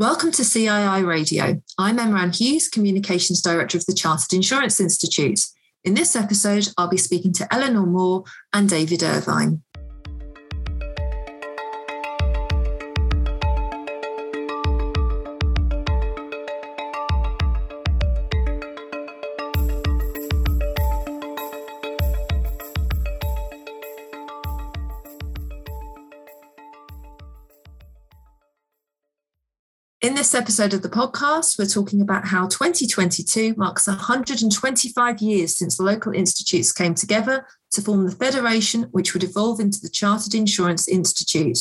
Welcome to CII Radio. I'm Emma Hughes, Communications Director of the Chartered Insurance Institute. In this episode, I'll be speaking to Eleanor Moore and David Irvine. In this episode of the podcast, we're talking about how 2022 marks 125 years since the local institutes came together to form the federation, which would evolve into the Chartered Insurance Institute.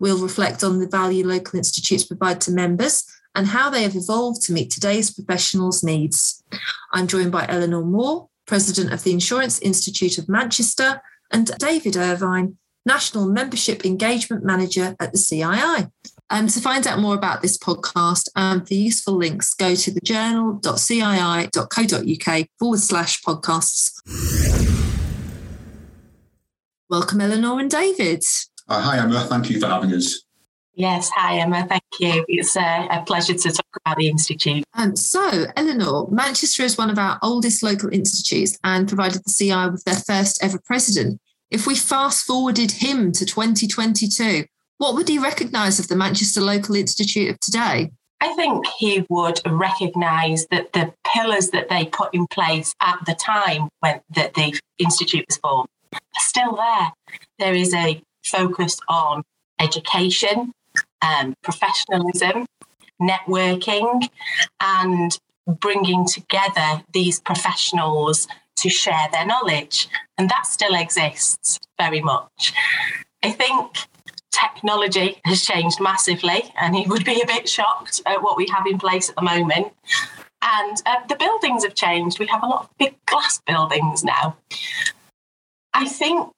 We'll reflect on the value local institutes provide to members and how they have evolved to meet today's professionals' needs. I'm joined by Eleanor Moore, President of the Insurance Institute of Manchester, and David Irvine, National Membership Engagement Manager at the CII. Um, to find out more about this podcast and the useful links, go to thejournal.cii.co.uk forward slash podcasts. Welcome, Eleanor and David. Uh, hi, Emma. Thank you for having us. Yes, hi Emma. Thank you. It's uh, a pleasure to talk about the institute. Um, so, Eleanor, Manchester is one of our oldest local institutes and provided the CI with their first ever president. If we fast forwarded him to 2022, what would he recognise of the Manchester Local Institute of today? I think he would recognise that the pillars that they put in place at the time when that the institute was formed are still there. There is a focus on education, um, professionalism, networking, and bringing together these professionals to share their knowledge. And that still exists very much. I think technology has changed massively, and he would be a bit shocked at what we have in place at the moment. And uh, the buildings have changed. We have a lot of big glass buildings now. I think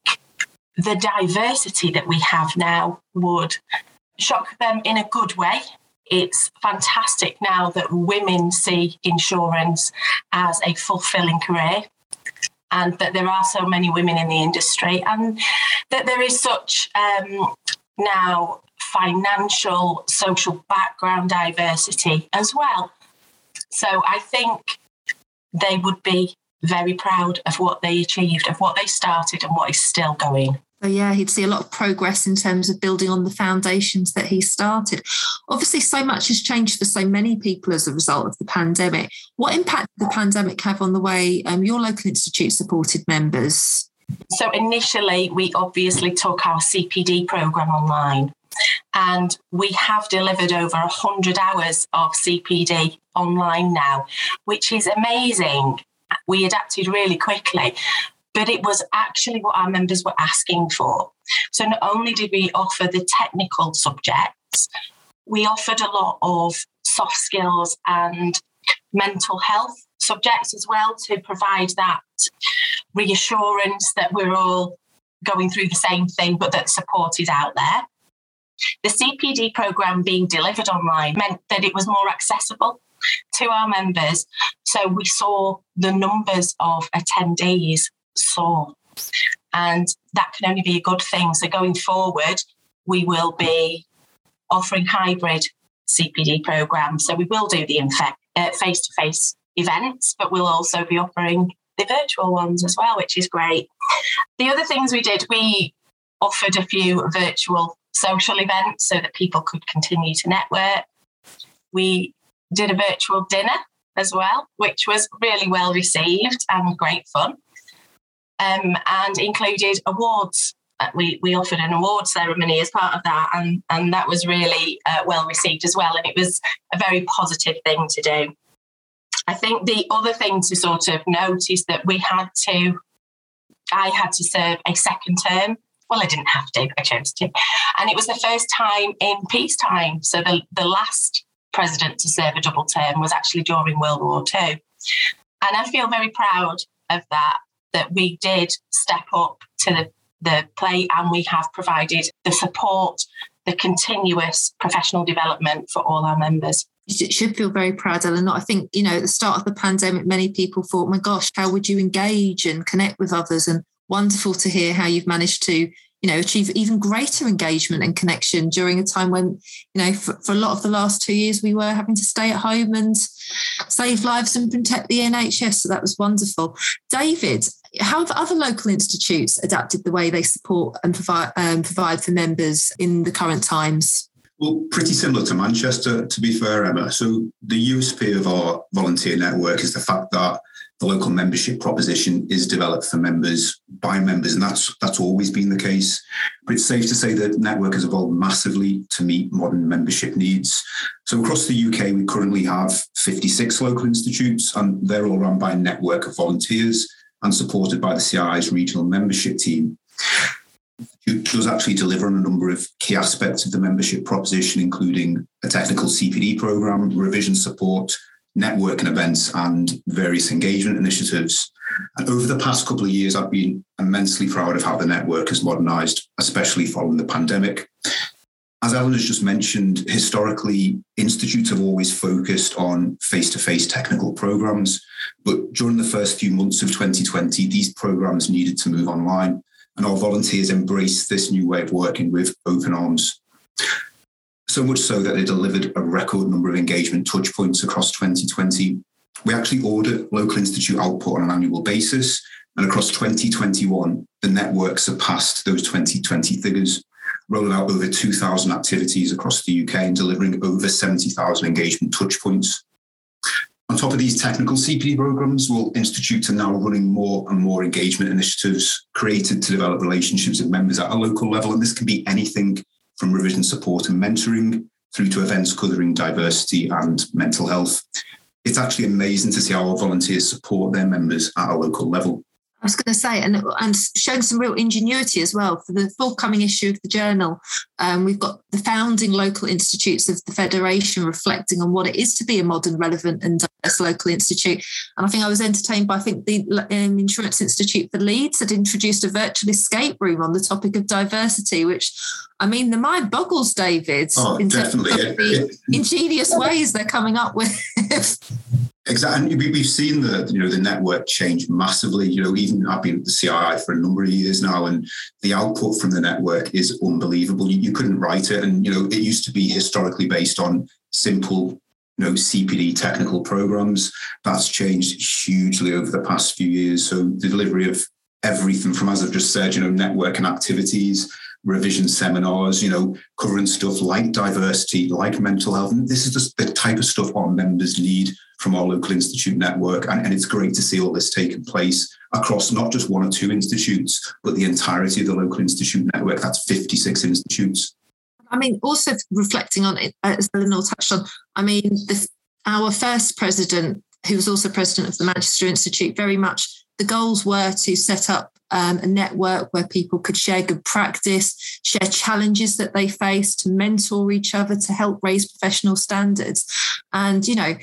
the diversity that we have now would shock them in a good way. It's fantastic now that women see insurance as a fulfilling career and that there are so many women in the industry and that there is such um, now financial, social background diversity as well. So I think they would be very proud of what they achieved, of what they started, and what is still going. So yeah, he'd see a lot of progress in terms of building on the foundations that he started. Obviously, so much has changed for so many people as a result of the pandemic. What impact did the pandemic have on the way um, your local institute supported members? So initially, we obviously took our CPD program online. And we have delivered over 100 hours of CPD online now, which is amazing. We adapted really quickly, but it was actually what our members were asking for. So not only did we offer the technical subjects, we offered a lot of soft skills and mental health subjects as well to provide that reassurance that we're all going through the same thing, but that support is out there. The CPD program being delivered online meant that it was more accessible to our members. So we saw the numbers of attendees soar. And that can only be a good thing. So going forward, we will be offering hybrid CPD programs. So we will do the face to face events, but we'll also be offering the virtual ones as well, which is great. The other things we did, we offered a few virtual social events so that people could continue to network. We did a virtual dinner as well, which was really well received and great fun, um, and included awards. Uh, we, we offered an award ceremony as part of that, and, and that was really uh, well received as well. And it was a very positive thing to do. I think the other thing to sort of note is that we had to, I had to serve a second term. Well, I didn't have to, I chose to. And it was the first time in peacetime. So the, the last president to serve a double term was actually during World War II. And I feel very proud of that, that we did step up to the, the plate and we have provided the support, the continuous professional development for all our members should feel very proud, Eleanor. I think, you know, at the start of the pandemic, many people thought, my gosh, how would you engage and connect with others? And wonderful to hear how you've managed to you know, achieve even greater engagement and connection during a time when, you know, for, for a lot of the last two years, we were having to stay at home and save lives and protect the NHS. So that was wonderful. David, how have other local institutes adapted the way they support and provide, um, provide for members in the current times? Well, pretty similar to Manchester, to be fair, Emma. So the USP of our volunteer network is the fact that the local membership proposition is developed for members by members, and that's that's always been the case. But it's safe to say that network has evolved massively to meet modern membership needs. So across the UK, we currently have 56 local institutes, and they're all run by a network of volunteers and supported by the CII's regional membership team. Does actually deliver on a number of key aspects of the membership proposition, including a technical CPD program, revision support, networking events, and various engagement initiatives. And over the past couple of years, I've been immensely proud of how the network has modernised, especially following the pandemic. As Ellen has just mentioned, historically, institutes have always focused on face to face technical programs. But during the first few months of 2020, these programs needed to move online, and our volunteers embraced this new way of working with open arms. So much so that they delivered a record number of engagement touchpoints across 2020. We actually audit local institute output on an annual basis, and across 2021, the network surpassed those 2020 figures rolling out over 2,000 activities across the UK and delivering over 70,000 engagement touchpoints. On top of these technical CPD programs, we'll institute are now running more and more engagement initiatives created to develop relationships with members at a local level. And this can be anything from revision support and mentoring through to events covering diversity and mental health. It's actually amazing to see how our volunteers support their members at a local level. I was going to say, and and showing some real ingenuity as well for the forthcoming issue of the journal. Um, we've got the founding local institutes of the federation reflecting on what it is to be a modern, relevant, and diverse local institute. And I think I was entertained by I think the um, Insurance Institute for Leeds had introduced a virtual escape room on the topic of diversity, which I mean, the mind boggles, David, oh, in definitely. terms of the ingenious ways they're coming up with. Exactly. And We've seen the you know the network change massively. You know, even I've been at the CII for a number of years now, and the output from the network is unbelievable. You, you couldn't write it, and you know, it used to be historically based on simple you know CPD technical programs. That's changed hugely over the past few years. So the delivery of everything from, as I've just said, you know, network and activities, revision seminars, you know, covering stuff like diversity, like mental health. And this is just the type of stuff our members need from our local institute network. And, and it's great to see all this taking place across not just one or two institutes, but the entirety of the local institute network. That's 56 institutes. I mean, also reflecting on it, as Eleanor touched on, I mean, this, our first president, who was also president of the Manchester Institute, very much the goals were to set up um, a network where people could share good practice, share challenges that they face, to mentor each other, to help raise professional standards. And, you know,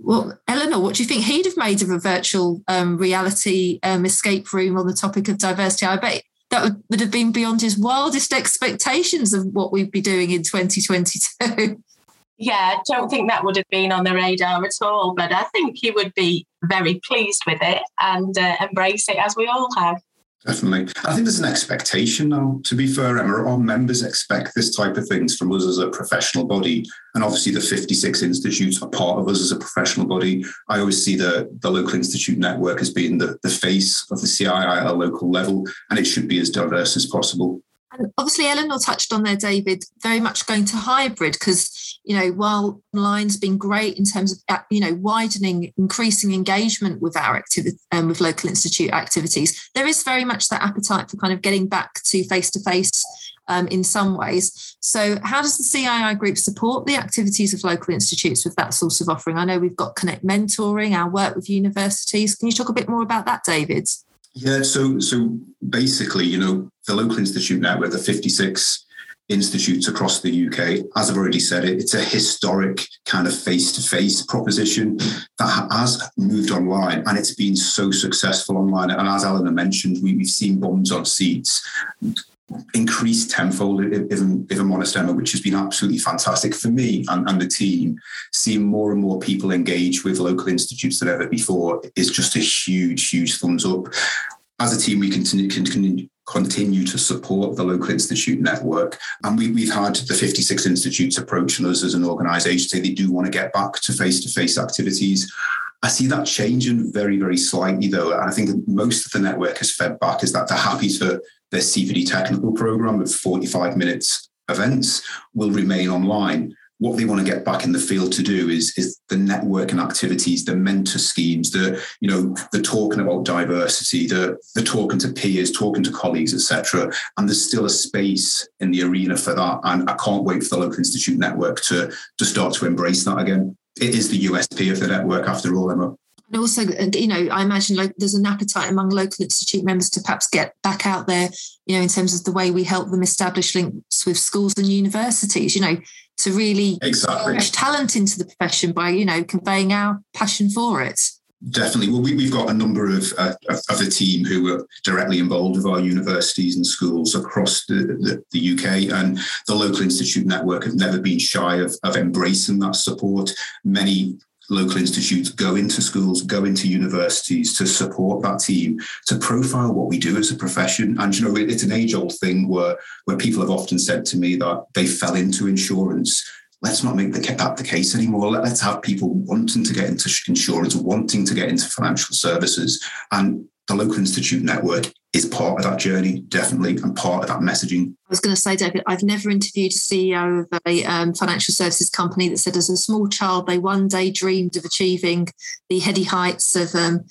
well, Eleanor, what do you think he'd have made of a virtual um, reality um, escape room on the topic of diversity? I bet that would, would have been beyond his wildest expectations of what we'd be doing in 2022. Yeah, I don't think that would have been on the radar at all, but I think he would be very pleased with it and uh, embrace it as we all have. Definitely. I think there's an expectation now, to be fair, Emma. Our members expect this type of things from us as a professional body. And obviously, the 56 institutes are part of us as a professional body. I always see the, the local institute network as being the, the face of the CII at a local level, and it should be as diverse as possible. And obviously, Eleanor touched on there, David, very much going to hybrid because, you know, while online's been great in terms of, uh, you know, widening, increasing engagement with our activity, um, with local institute activities, there is very much that appetite for kind of getting back to face to face in some ways. So, how does the CII group support the activities of local institutes with that sort of offering? I know we've got Connect Mentoring, our work with universities. Can you talk a bit more about that, David? Yeah, so so basically, you know, the local institute network, the 56 institutes across the UK, as I've already said, it, it's a historic kind of face-to-face proposition that has moved online and it's been so successful online. And as Eleanor mentioned, we, have seen bums on seats increased tenfold, if, if I'm honest, Emma, which has been absolutely fantastic for me and, and the team. Seeing more and more people engage with local institutes than ever before is just a huge, huge thumbs up. As a team, we continue, continue continue to support the local institute network. And we, we've had the 56 institutes approaching us as an organisation say they do want to get back to face to face activities. I see that changing very, very slightly though. And I think most of the network has fed back is that they're happy to their CPD technical program of 45 minutes events will remain online what they want to get back in the field to do is is the networking activities, the mentor schemes, the you know the talking about diversity, the the talking to peers, talking to colleagues, etc. And there's still a space in the arena for that. And I can't wait for the local institute network to to start to embrace that again. It is the USP of the network, after all, Emma. And also, you know, I imagine like there's an appetite among local institute members to perhaps get back out there, you know, in terms of the way we help them establish links with schools and universities, you know, to really exactly. push talent into the profession by, you know, conveying our passion for it. Definitely. Well, we, have got a number of, uh, of the team who are directly involved with our universities and schools across the, the, the, UK, and the local institute network have never been shy of, of embracing that support. Many local institutes go into schools, go into universities to support that team, to profile what we do as a profession. And you know, it's an age-old thing where where people have often said to me that they fell into insurance. Let's not make the, that the case anymore. Let's have people wanting to get into insurance, wanting to get into financial services, and the local institute network is part of that journey, definitely, and part of that messaging. I was going to say, David, I've never interviewed a CEO of a um, financial services company that said, as a small child, they one day dreamed of achieving the heady heights of um,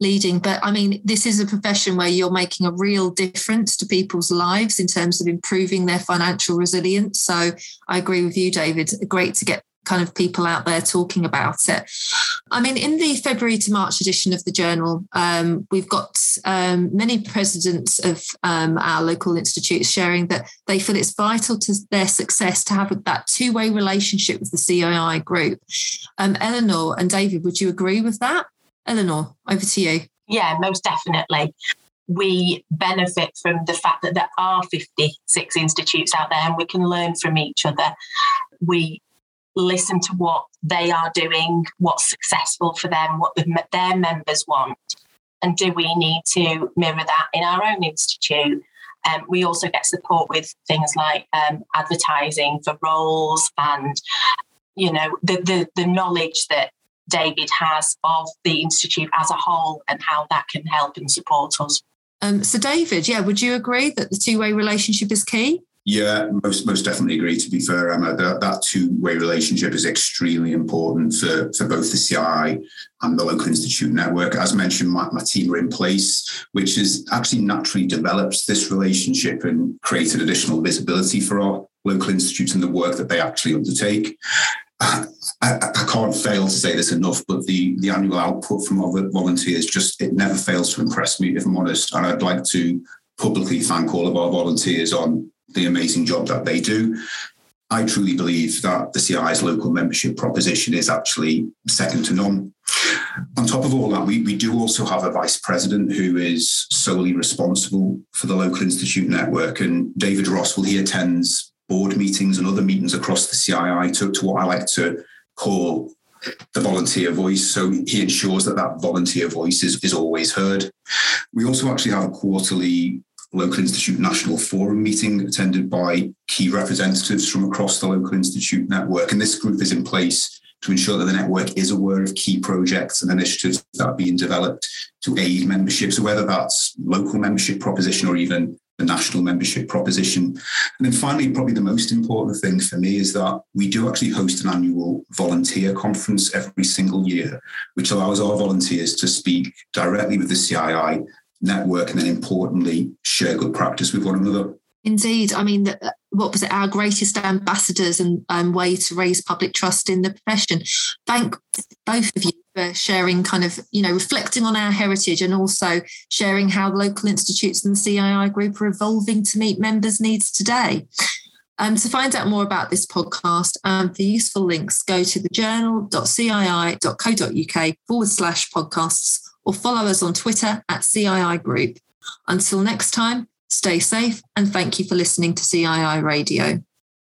leading. But I mean, this is a profession where you're making a real difference to people's lives in terms of improving their financial resilience. So I agree with you, David. Great to get kind of people out there talking about it. I mean, in the February to March edition of the journal, um, we've got um, many presidents of um, our local institutes sharing that they feel it's vital to their success to have that two way relationship with the CII group. Um, Eleanor and David, would you agree with that? Eleanor, over to you. Yeah, most definitely we benefit from the fact that there are 56 institutes out there and we can learn from each other. We listen to what they are doing, what's successful for them, what the, their members want. And do we need to mirror that in our own institute? Um, we also get support with things like um, advertising for roles and, you know, the, the, the knowledge that David has of the institute as a whole and how that can help and support us. Um, so, David, yeah, would you agree that the two way relationship is key? Yeah, most most definitely agree. To be fair, Emma, that, that two way relationship is extremely important for, for both the CI and the local institute network. As mentioned, my, my team are in place, which has actually naturally developed this relationship and created additional visibility for our local institutes and the work that they actually undertake. I, I, can't fail to say this enough, but the, the annual output from our volunteers just it never fails to impress me, if I'm honest. And I'd like to publicly thank all of our volunteers on the amazing job that they do. I truly believe that the CI's local membership proposition is actually second to none. On top of all that, we, we do also have a vice president who is solely responsible for the local institute network. And David Ross, well, he attends board meetings and other meetings across the CII to, to what I like to call the volunteer voice. So he ensures that that volunteer voice is, is always heard. We also actually have a quarterly local institute national forum meeting attended by key representatives from across the local institute network. And this group is in place to ensure that the network is aware of key projects and initiatives that are being developed to aid membership. So whether that's local membership proposition or even the national membership proposition. And then finally, probably the most important thing for me is that we do actually host an annual volunteer conference every single year, which allows our volunteers to speak directly with the CII network and then importantly share good practice with one another. Indeed. I mean what was it? Our greatest ambassadors and um, way to raise public trust in the profession. Thank both of you for sharing kind of you know reflecting on our heritage and also sharing how local institutes and the cii group are evolving to meet members needs today. Um, to find out more about this podcast and for useful links, go to thejournal.cii.co.uk forward slash podcasts or follow us on Twitter at CII Group. Until next time, stay safe and thank you for listening to CII Radio.